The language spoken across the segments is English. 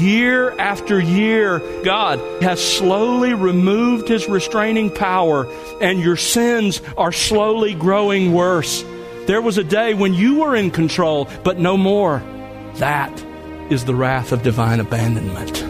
year after year, God has slowly removed his restraining power, and your sins are slowly growing worse. There was a day when you were in control, but no more. That is the wrath of divine abandonment.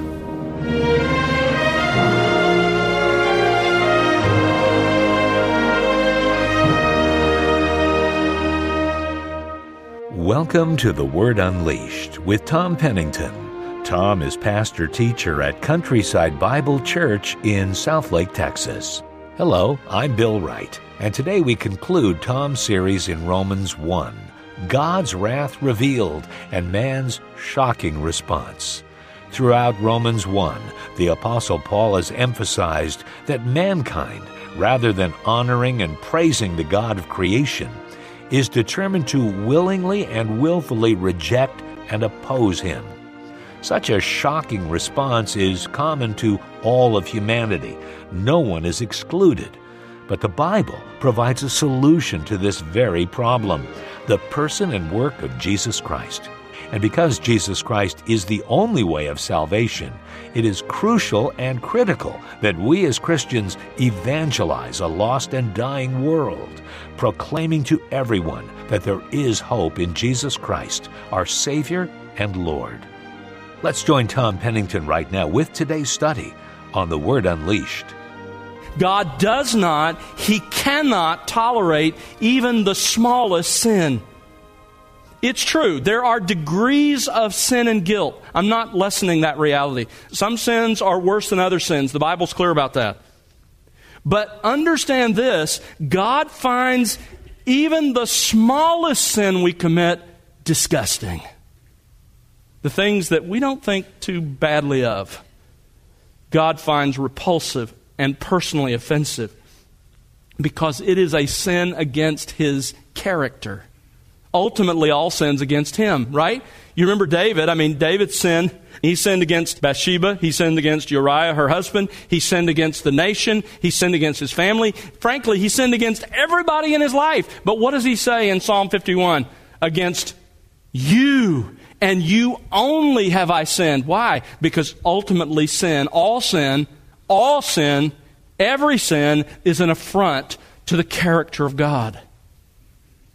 Welcome to The Word Unleashed with Tom Pennington. Tom is pastor teacher at Countryside Bible Church in Southlake, Texas. Hello, I'm Bill Wright, and today we conclude Tom's series in Romans 1 God's wrath revealed and man's shocking response. Throughout Romans 1, the Apostle Paul has emphasized that mankind, rather than honoring and praising the God of creation, is determined to willingly and willfully reject and oppose him. Such a shocking response is common to all of humanity. No one is excluded. But the Bible provides a solution to this very problem the person and work of Jesus Christ. And because Jesus Christ is the only way of salvation, it is crucial and critical that we as Christians evangelize a lost and dying world, proclaiming to everyone that there is hope in Jesus Christ, our Savior and Lord. Let's join Tom Pennington right now with today's study on the Word Unleashed. God does not, He cannot tolerate even the smallest sin. It's true. There are degrees of sin and guilt. I'm not lessening that reality. Some sins are worse than other sins. The Bible's clear about that. But understand this God finds even the smallest sin we commit disgusting. The things that we don't think too badly of, God finds repulsive and personally offensive because it is a sin against His character ultimately all sins against him, right? You remember David. I mean, David sinned. He sinned against Bathsheba. He sinned against Uriah, her husband. He sinned against the nation. He sinned against his family. Frankly, he sinned against everybody in his life. But what does he say in Psalm 51? Against you and you only have I sinned. Why? Because ultimately sin, all sin, all sin, every sin is an affront to the character of God.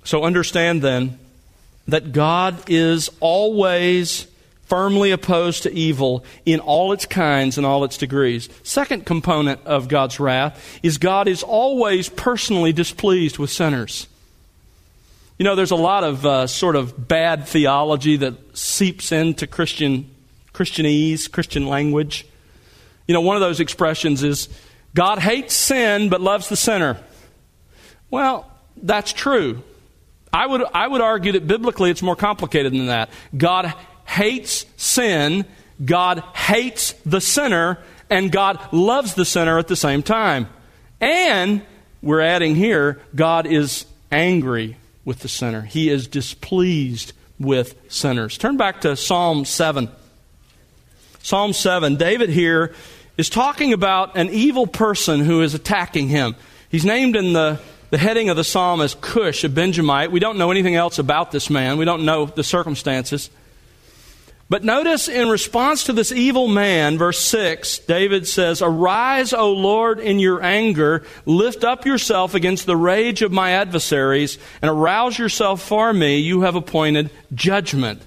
So understand then that God is always firmly opposed to evil in all its kinds and all its degrees. Second component of God's wrath is God is always personally displeased with sinners. You know, there's a lot of uh, sort of bad theology that seeps into Christian Christianese, Christian language. You know, one of those expressions is God hates sin but loves the sinner. Well, that's true. I would, I would argue that biblically it's more complicated than that. God hates sin, God hates the sinner, and God loves the sinner at the same time. And we're adding here, God is angry with the sinner. He is displeased with sinners. Turn back to Psalm 7. Psalm 7, David here is talking about an evil person who is attacking him. He's named in the the heading of the psalm is Cush, a Benjamite. We don't know anything else about this man, we don't know the circumstances. But notice in response to this evil man, verse 6, David says, Arise, O Lord, in your anger, lift up yourself against the rage of my adversaries, and arouse yourself for me. You have appointed judgment.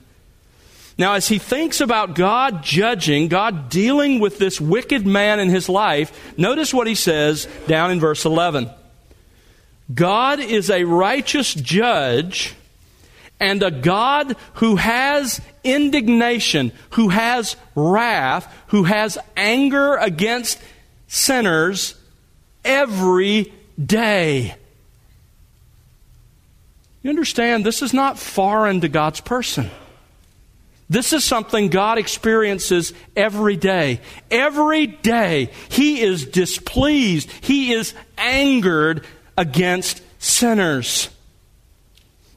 Now, as he thinks about God judging, God dealing with this wicked man in his life, notice what he says down in verse 11. God is a righteous judge and a God who has indignation, who has wrath, who has anger against sinners every day. You understand, this is not foreign to God's person. This is something God experiences every day. Every day, He is displeased. He is angered against sinners.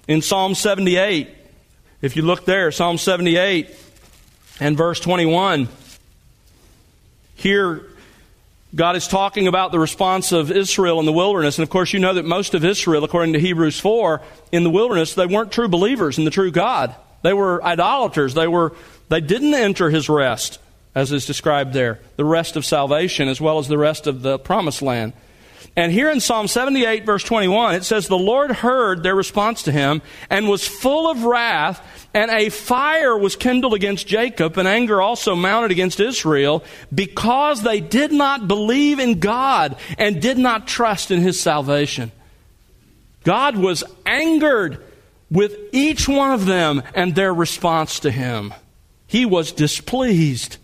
In Psalm 78, if you look there, Psalm 78 and verse 21, here God is talking about the response of Israel in the wilderness. And of course, you know that most of Israel, according to Hebrews 4, in the wilderness, they weren't true believers in the true God. They were idolaters. They were, They didn't enter his rest, as is described there, the rest of salvation, as well as the rest of the promised land. And here in Psalm 78, verse 21, it says, The Lord heard their response to him and was full of wrath, and a fire was kindled against Jacob, and anger also mounted against Israel, because they did not believe in God and did not trust in his salvation. God was angered with each one of them and their response to him. He was displeased.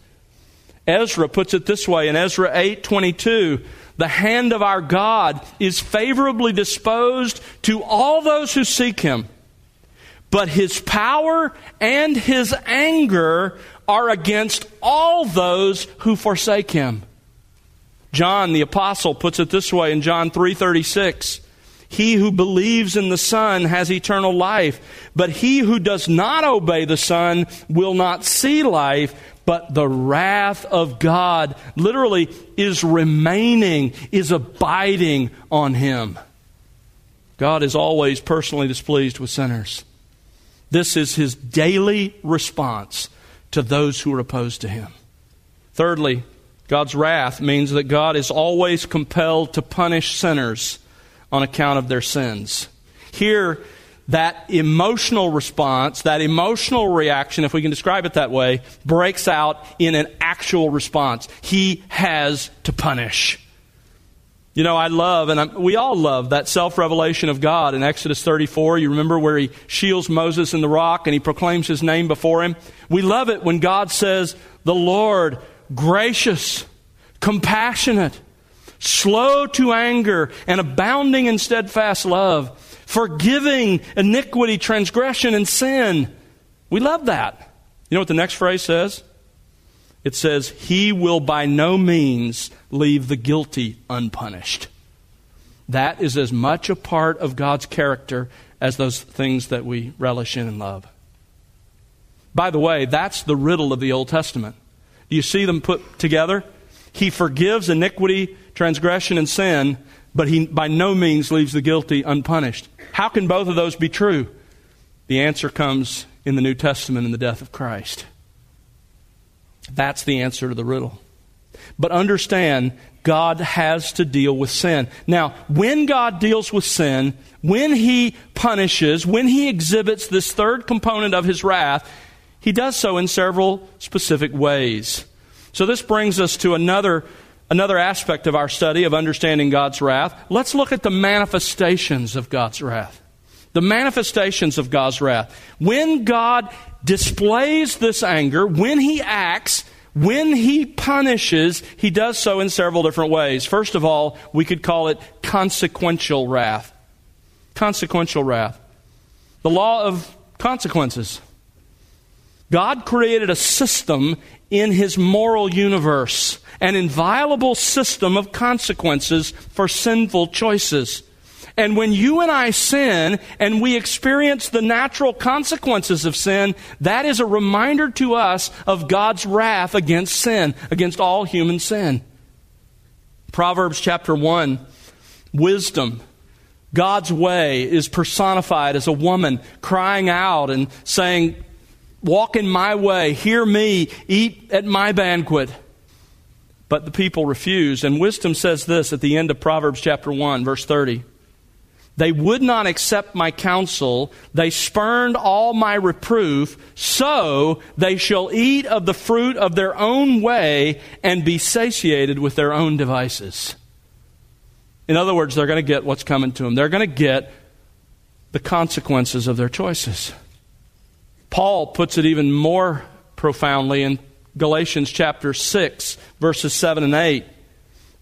Ezra puts it this way in Ezra 8 22 the hand of our God is favorably disposed to all those who seek him. But his power and his anger are against all those who forsake him. John the apostle puts it this way in John 3:36. He who believes in the Son has eternal life, but he who does not obey the Son will not see life, but the wrath of God literally is remaining, is abiding on him. God is always personally displeased with sinners. This is his daily response to those who are opposed to him. Thirdly, God's wrath means that God is always compelled to punish sinners on account of their sins. Here, that emotional response, that emotional reaction, if we can describe it that way, breaks out in an actual response. He has to punish. You know, I love, and I'm, we all love that self revelation of God in Exodus 34. You remember where he shields Moses in the rock and he proclaims his name before him? We love it when God says, The Lord, gracious, compassionate, slow to anger, and abounding in steadfast love forgiving iniquity, transgression, and sin. We love that. You know what the next phrase says? It says, He will by no means leave the guilty unpunished. That is as much a part of God's character as those things that we relish in and love. By the way, that's the riddle of the Old Testament. Do you see them put together? He forgives iniquity, transgression, and sin, but he by no means leaves the guilty unpunished. How can both of those be true? The answer comes in the New Testament in the death of Christ. That's the answer to the riddle. But understand, God has to deal with sin. Now, when God deals with sin, when He punishes, when He exhibits this third component of His wrath, He does so in several specific ways. So this brings us to another another aspect of our study of understanding God's wrath, let's look at the manifestations of God's wrath. The manifestations of God's wrath. When God displays this anger, when He acts, when He punishes, He does so in several different ways. First of all, we could call it consequential wrath. Consequential wrath. The law of consequences. God created a system in His moral universe an inviolable system of consequences for sinful choices. And when you and I sin and we experience the natural consequences of sin, that is a reminder to us of God's wrath against sin, against all human sin. Proverbs chapter 1, wisdom. God's way is personified as a woman crying out and saying, Walk in my way, hear me, eat at my banquet. But the people refused. And wisdom says this at the end of Proverbs chapter 1, verse 30. They would not accept my counsel. They spurned all my reproof. So they shall eat of the fruit of their own way and be satiated with their own devices. In other words, they're going to get what's coming to them. They're going to get the consequences of their choices. Paul puts it even more profoundly in Galatians chapter 6, verses 7 and 8,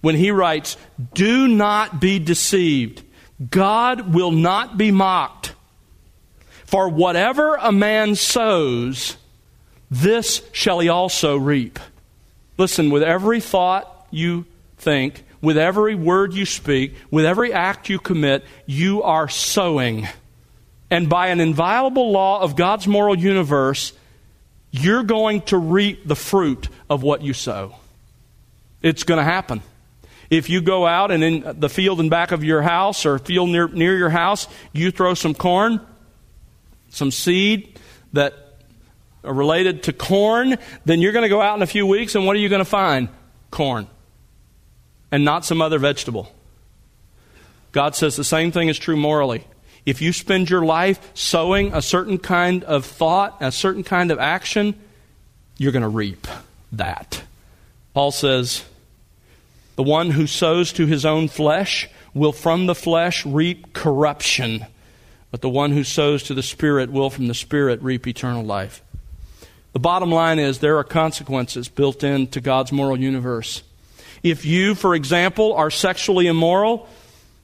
when he writes, Do not be deceived. God will not be mocked. For whatever a man sows, this shall he also reap. Listen, with every thought you think, with every word you speak, with every act you commit, you are sowing. And by an inviolable law of God's moral universe, you're going to reap the fruit of what you sow. It's going to happen. If you go out and in the field in back of your house or field near, near your house, you throw some corn, some seed that are related to corn, then you're going to go out in a few weeks and what are you going to find? Corn. And not some other vegetable. God says the same thing is true morally. If you spend your life sowing a certain kind of thought, a certain kind of action, you're going to reap that. Paul says, The one who sows to his own flesh will from the flesh reap corruption, but the one who sows to the Spirit will from the Spirit reap eternal life. The bottom line is there are consequences built into God's moral universe. If you, for example, are sexually immoral,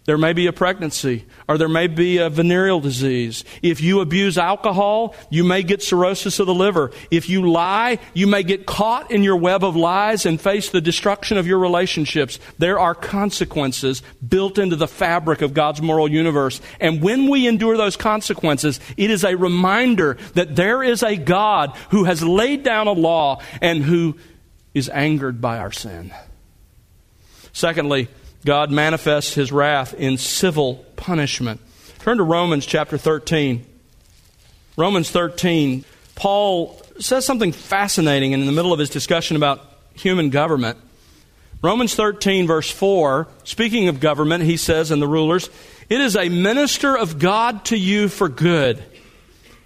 there may be a pregnancy, or there may be a venereal disease. If you abuse alcohol, you may get cirrhosis of the liver. If you lie, you may get caught in your web of lies and face the destruction of your relationships. There are consequences built into the fabric of God's moral universe. And when we endure those consequences, it is a reminder that there is a God who has laid down a law and who is angered by our sin. Secondly, God manifests his wrath in civil punishment. Turn to Romans chapter 13. Romans 13, Paul says something fascinating in the middle of his discussion about human government. Romans 13, verse 4, speaking of government, he says, and the rulers, it is a minister of God to you for good.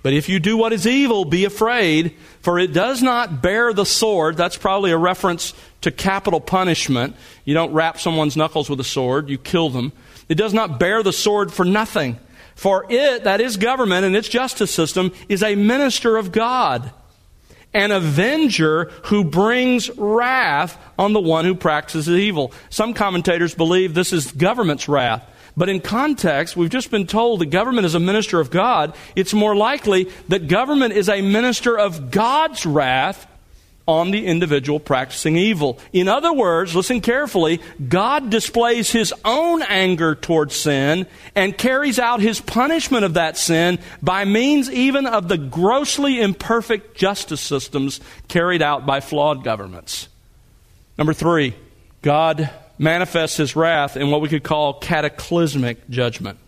But if you do what is evil, be afraid, for it does not bear the sword. That's probably a reference to capital punishment. You don't wrap someone's knuckles with a sword, you kill them. It does not bear the sword for nothing. For it, that is government and its justice system, is a minister of God, an avenger who brings wrath on the one who practices evil. Some commentators believe this is government's wrath. But in context, we've just been told that government is a minister of God. It's more likely that government is a minister of God's wrath on the individual practicing evil. In other words, listen carefully, God displays his own anger towards sin and carries out his punishment of that sin by means even of the grossly imperfect justice systems carried out by flawed governments. Number three, God manifests his wrath in what we could call cataclysmic judgment.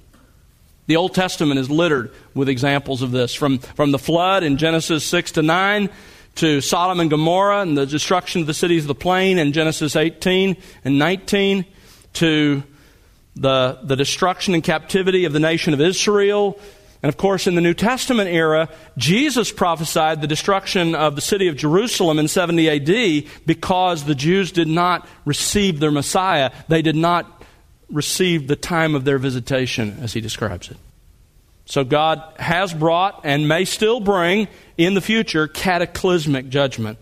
The Old Testament is littered with examples of this, from, from the flood in Genesis 6 to 9 to Sodom and Gomorrah and the destruction of the cities of the plain in Genesis 18 and 19, to the, the destruction and captivity of the nation of Israel. And of course, in the New Testament era, Jesus prophesied the destruction of the city of Jerusalem in 70 AD because the Jews did not receive their Messiah. They did not receive the time of their visitation, as he describes it. So God has brought and may still bring in the future cataclysmic judgment.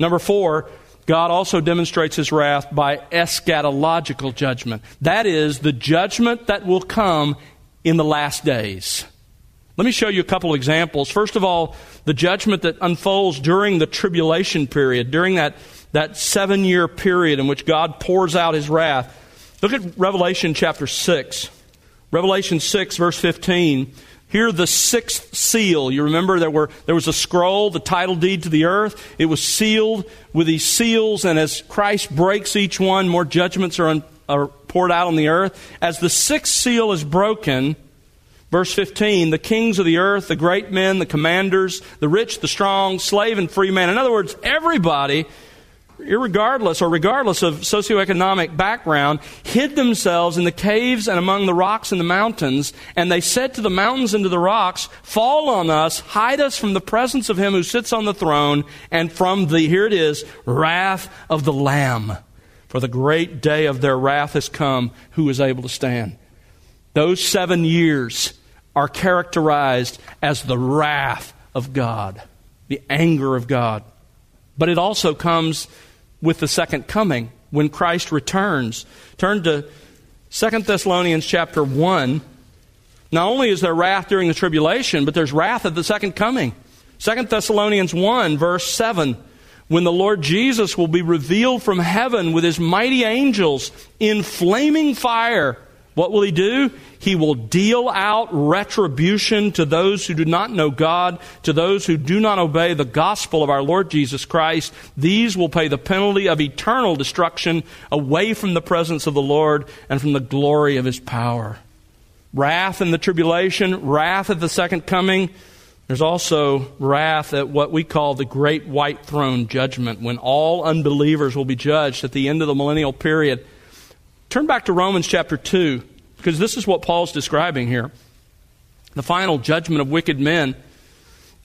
Number four, God also demonstrates his wrath by eschatological judgment. That is, the judgment that will come in the last days. Let me show you a couple examples. First of all, the judgment that unfolds during the tribulation period, during that, that seven year period in which God pours out his wrath. Look at Revelation chapter 6. Revelation 6, verse 15. Here, the sixth seal. You remember there, were, there was a scroll, the title deed to the earth. It was sealed with these seals, and as Christ breaks each one, more judgments are, un, are poured out on the earth. As the sixth seal is broken, verse 15, the kings of the earth, the great men, the commanders, the rich, the strong, slave and free man. In other words, everybody irregardless or regardless of socioeconomic background, hid themselves in the caves and among the rocks and the mountains. And they said to the mountains and to the rocks, Fall on us, hide us from the presence of him who sits on the throne and from the, here it is, wrath of the Lamb. For the great day of their wrath has come. Who is able to stand? Those seven years are characterized as the wrath of God, the anger of God. But it also comes with the second coming when Christ returns. Turn to 2 Thessalonians chapter 1. Not only is there wrath during the tribulation, but there's wrath at the second coming. 2 Thessalonians 1, verse 7. When the Lord Jesus will be revealed from heaven with his mighty angels in flaming fire what will he do? He will deal out retribution to those who do not know God, to those who do not obey the gospel of our Lord Jesus Christ. These will pay the penalty of eternal destruction away from the presence of the Lord and from the glory of his power. Wrath in the tribulation, wrath at the second coming. There's also wrath at what we call the great white throne judgment, when all unbelievers will be judged at the end of the millennial period. Turn back to Romans chapter 2, because this is what Paul's describing here the final judgment of wicked men.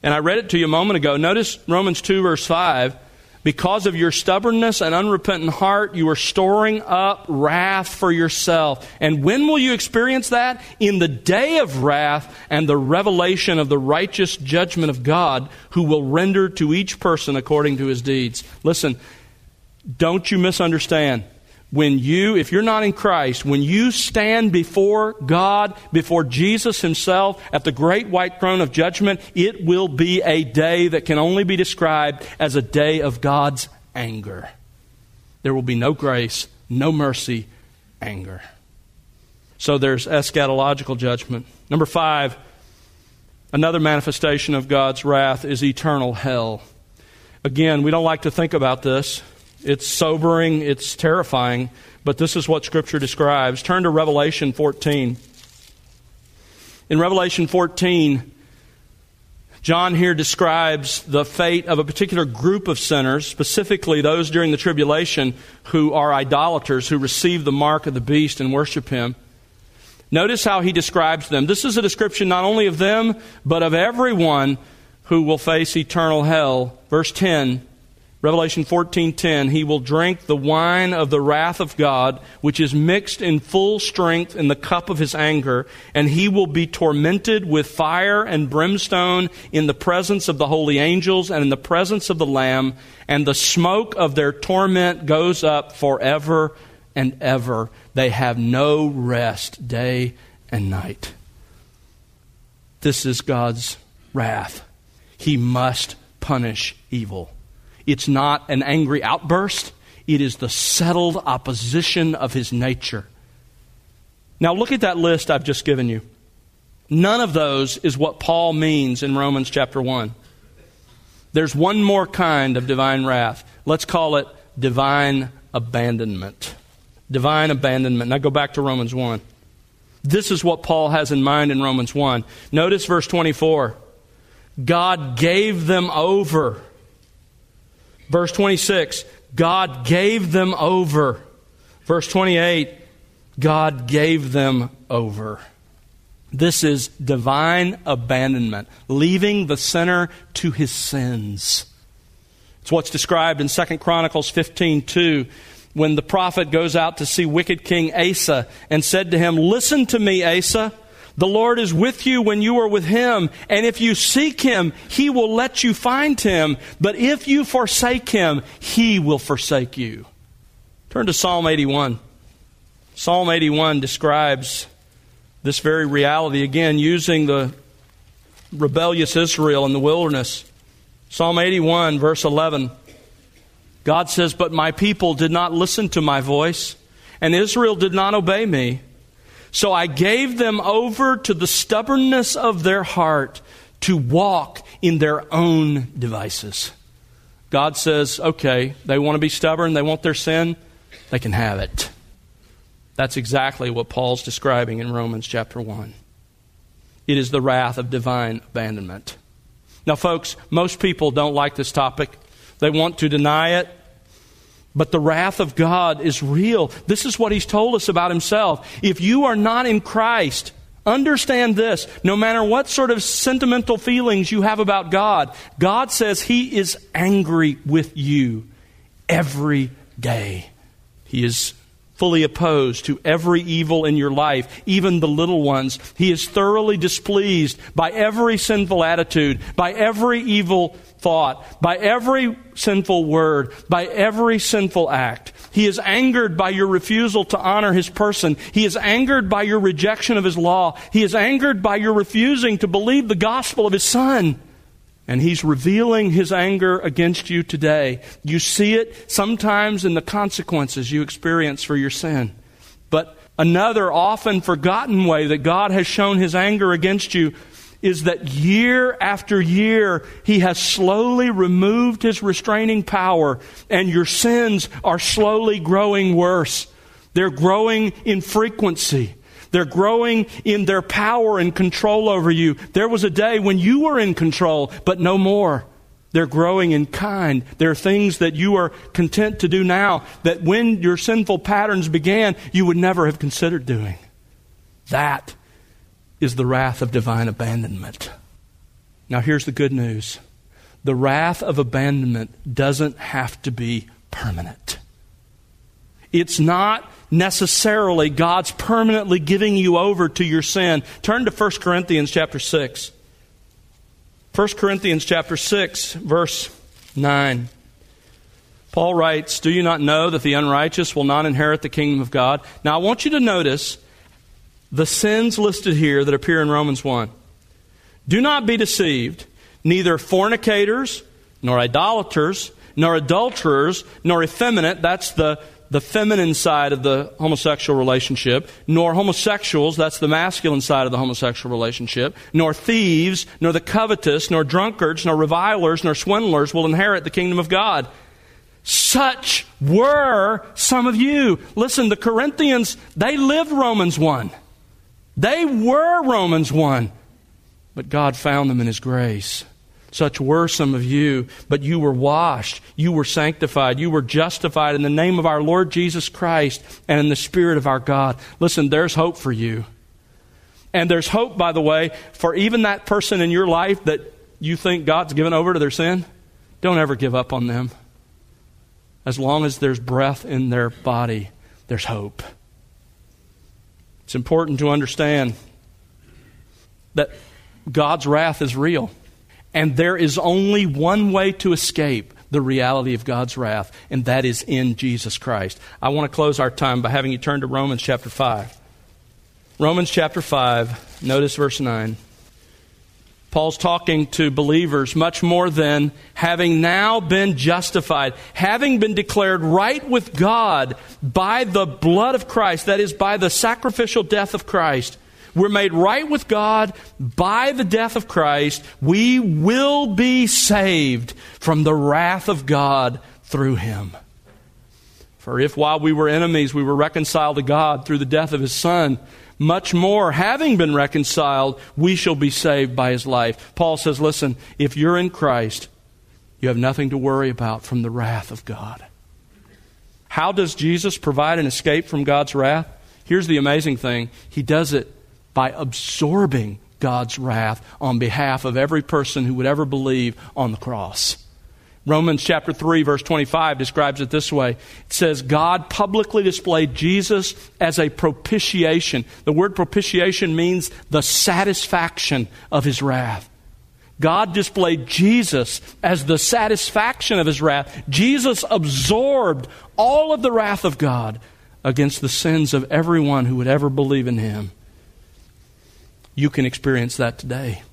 And I read it to you a moment ago. Notice Romans 2, verse 5. Because of your stubbornness and unrepentant heart, you are storing up wrath for yourself. And when will you experience that? In the day of wrath and the revelation of the righteous judgment of God, who will render to each person according to his deeds. Listen, don't you misunderstand when you, if you're not in Christ, when you stand before God, before Jesus Himself at the great white throne of judgment, it will be a day that can only be described as a day of God's anger. There will be no grace, no mercy, anger. So there's eschatological judgment. Number five, another manifestation of God's wrath is eternal hell. Again, we don't like to think about this. It's sobering, it's terrifying, but this is what Scripture describes. Turn to Revelation 14. In Revelation 14, John here describes the fate of a particular group of sinners, specifically those during the tribulation who are idolaters, who receive the mark of the beast and worship him. Notice how he describes them. This is a description not only of them, but of everyone who will face eternal hell. Verse 10 Revelation 14:10 He will drink the wine of the wrath of God which is mixed in full strength in the cup of his anger and he will be tormented with fire and brimstone in the presence of the holy angels and in the presence of the lamb and the smoke of their torment goes up forever and ever. They have no rest day and night. This is God's wrath. He must punish evil it's not an angry outburst, it is the settled opposition of his nature. Now, look at that list I've just given you. None of those is what Paul means in Romans chapter 1. There's one more kind of divine wrath. Let's call it divine abandonment. Divine abandonment. Now go back to Romans 1. This is what Paul has in mind in Romans 1. Notice verse 24. God gave them over Verse 26, God gave them over. Verse 28, God gave them over. This is divine abandonment, leaving the sinner to his sins. It's what's described in 2 Chronicles 15 2 when the prophet goes out to see wicked King Asa and said to him, Listen to me, Asa. The Lord is with you when you are with him, and if you seek him, he will let you find him. But if you forsake him, he will forsake you. Turn to Psalm 81. Psalm 81 describes this very reality, again, using the rebellious Israel in the wilderness. Psalm 81, verse 11. God says, But my people did not listen to my voice, and Israel did not obey me. So I gave them over to the stubbornness of their heart to walk in their own devices. God says, okay, they want to be stubborn, they want their sin, they can have it. That's exactly what Paul's describing in Romans chapter 1. It is the wrath of divine abandonment. Now, folks, most people don't like this topic. They want to deny it. But the wrath of God is real. This is what He's told us about Himself. If you are not in Christ, understand this. No matter what sort of sentimental feelings you have about God, God says He is angry with you every day. He is fully opposed to every evil in your life, even the little ones. He is thoroughly displeased by every sinful attitude, by every evil thought, by every sinful word, by every sinful act. He is angered by your refusal to honor his person. He is angered by your rejection of his law. He is angered by your refusing to believe the gospel of his son. And he's revealing his anger against you today. You see it sometimes in the consequences you experience for your sin. But another often forgotten way that God has shown his anger against you is that year after year, He has slowly removed His restraining power, and your sins are slowly growing worse. They're growing in frequency. They're growing in their power and control over you. There was a day when you were in control, but no more. They're growing in kind. There are things that you are content to do now that when your sinful patterns began, you would never have considered doing. That is the wrath of divine abandonment. Now, here's the good news the wrath of abandonment doesn't have to be permanent. It's not necessarily God's permanently giving you over to your sin. Turn to 1 Corinthians chapter 6. 1 Corinthians chapter 6 verse 9. Paul writes, "Do you not know that the unrighteous will not inherit the kingdom of God?" Now I want you to notice the sins listed here that appear in Romans 1. Do not be deceived, neither fornicators, nor idolaters, nor adulterers, nor effeminate, that's the the feminine side of the homosexual relationship, nor homosexuals, that's the masculine side of the homosexual relationship, nor thieves, nor the covetous, nor drunkards, nor revilers, nor swindlers will inherit the kingdom of God. Such were some of you. Listen, the Corinthians, they lived Romans 1. They were Romans 1. But God found them in His grace. Such were some of you, but you were washed, you were sanctified, you were justified in the name of our Lord Jesus Christ and in the Spirit of our God. Listen, there's hope for you. And there's hope, by the way, for even that person in your life that you think God's given over to their sin. Don't ever give up on them. As long as there's breath in their body, there's hope. It's important to understand that God's wrath is real. And there is only one way to escape the reality of God's wrath, and that is in Jesus Christ. I want to close our time by having you turn to Romans chapter 5. Romans chapter 5, notice verse 9. Paul's talking to believers much more than having now been justified, having been declared right with God by the blood of Christ, that is, by the sacrificial death of Christ. We're made right with God by the death of Christ. We will be saved from the wrath of God through him. For if while we were enemies we were reconciled to God through the death of his Son, much more, having been reconciled, we shall be saved by his life. Paul says, listen, if you're in Christ, you have nothing to worry about from the wrath of God. How does Jesus provide an escape from God's wrath? Here's the amazing thing He does it by absorbing God's wrath on behalf of every person who would ever believe on the cross. Romans chapter 3 verse 25 describes it this way. It says, God publicly displayed Jesus as a propitiation. The word propitiation means the satisfaction of his wrath. God displayed Jesus as the satisfaction of his wrath. Jesus absorbed all of the wrath of God against the sins of everyone who would ever believe in him. You can experience that today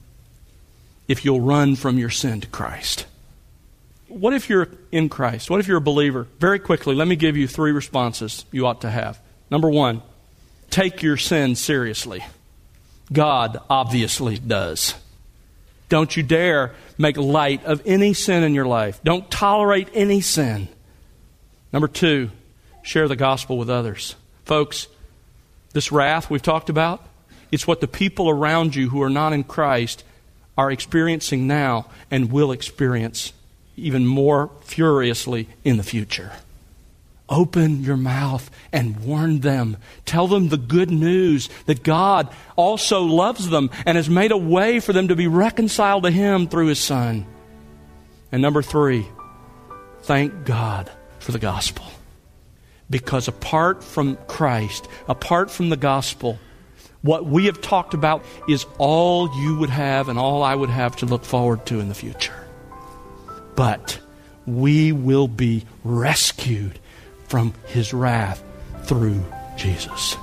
if you'll run from your sin to Christ. What if you're in Christ? What if you're a believer? Very quickly, let me give you three responses you ought to have. Number one, take your sin seriously. God obviously does. Don't you dare make light of any sin in your life. Don't tolerate any sin. Number two, share the gospel with others. Folks, this wrath we've talked about, it's what the people around you who are not in Christ are experiencing now and will experience even more furiously in the future. Open your mouth and warn them. Tell them the good news that God also loves them and has made a way for them to be reconciled to Him through His Son. And number three, thank God for the gospel. Because apart from Christ, apart from the gospel, what we have talked about is all you would have and all I would have to look forward to in the future. But we will be rescued from his wrath through Jesus.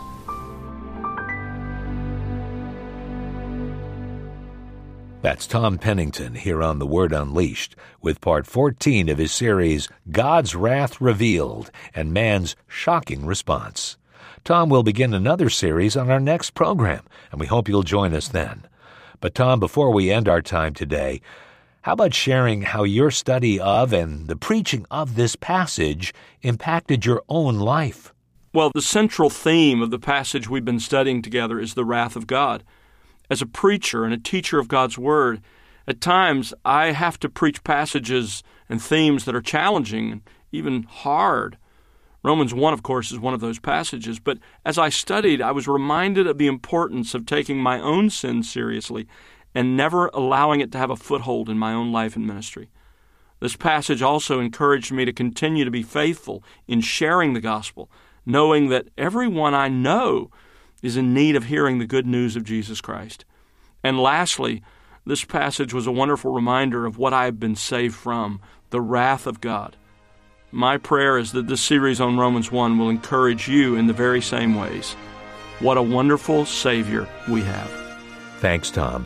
That's Tom Pennington here on The Word Unleashed with part 14 of his series, God's Wrath Revealed and Man's Shocking Response. Tom will begin another series on our next program, and we hope you'll join us then. But, Tom, before we end our time today, how about sharing how your study of and the preaching of this passage impacted your own life? Well, the central theme of the passage we've been studying together is the wrath of God. As a preacher and a teacher of God's Word, at times I have to preach passages and themes that are challenging and even hard. Romans 1, of course, is one of those passages, but as I studied, I was reminded of the importance of taking my own sin seriously and never allowing it to have a foothold in my own life and ministry. This passage also encouraged me to continue to be faithful in sharing the gospel knowing that everyone I know is in need of hearing the good news of Jesus Christ. And lastly, this passage was a wonderful reminder of what I have been saved from the wrath of God. My prayer is that this series on Romans 1 will encourage you in the very same ways. What a wonderful Savior we have. Thanks, Tom.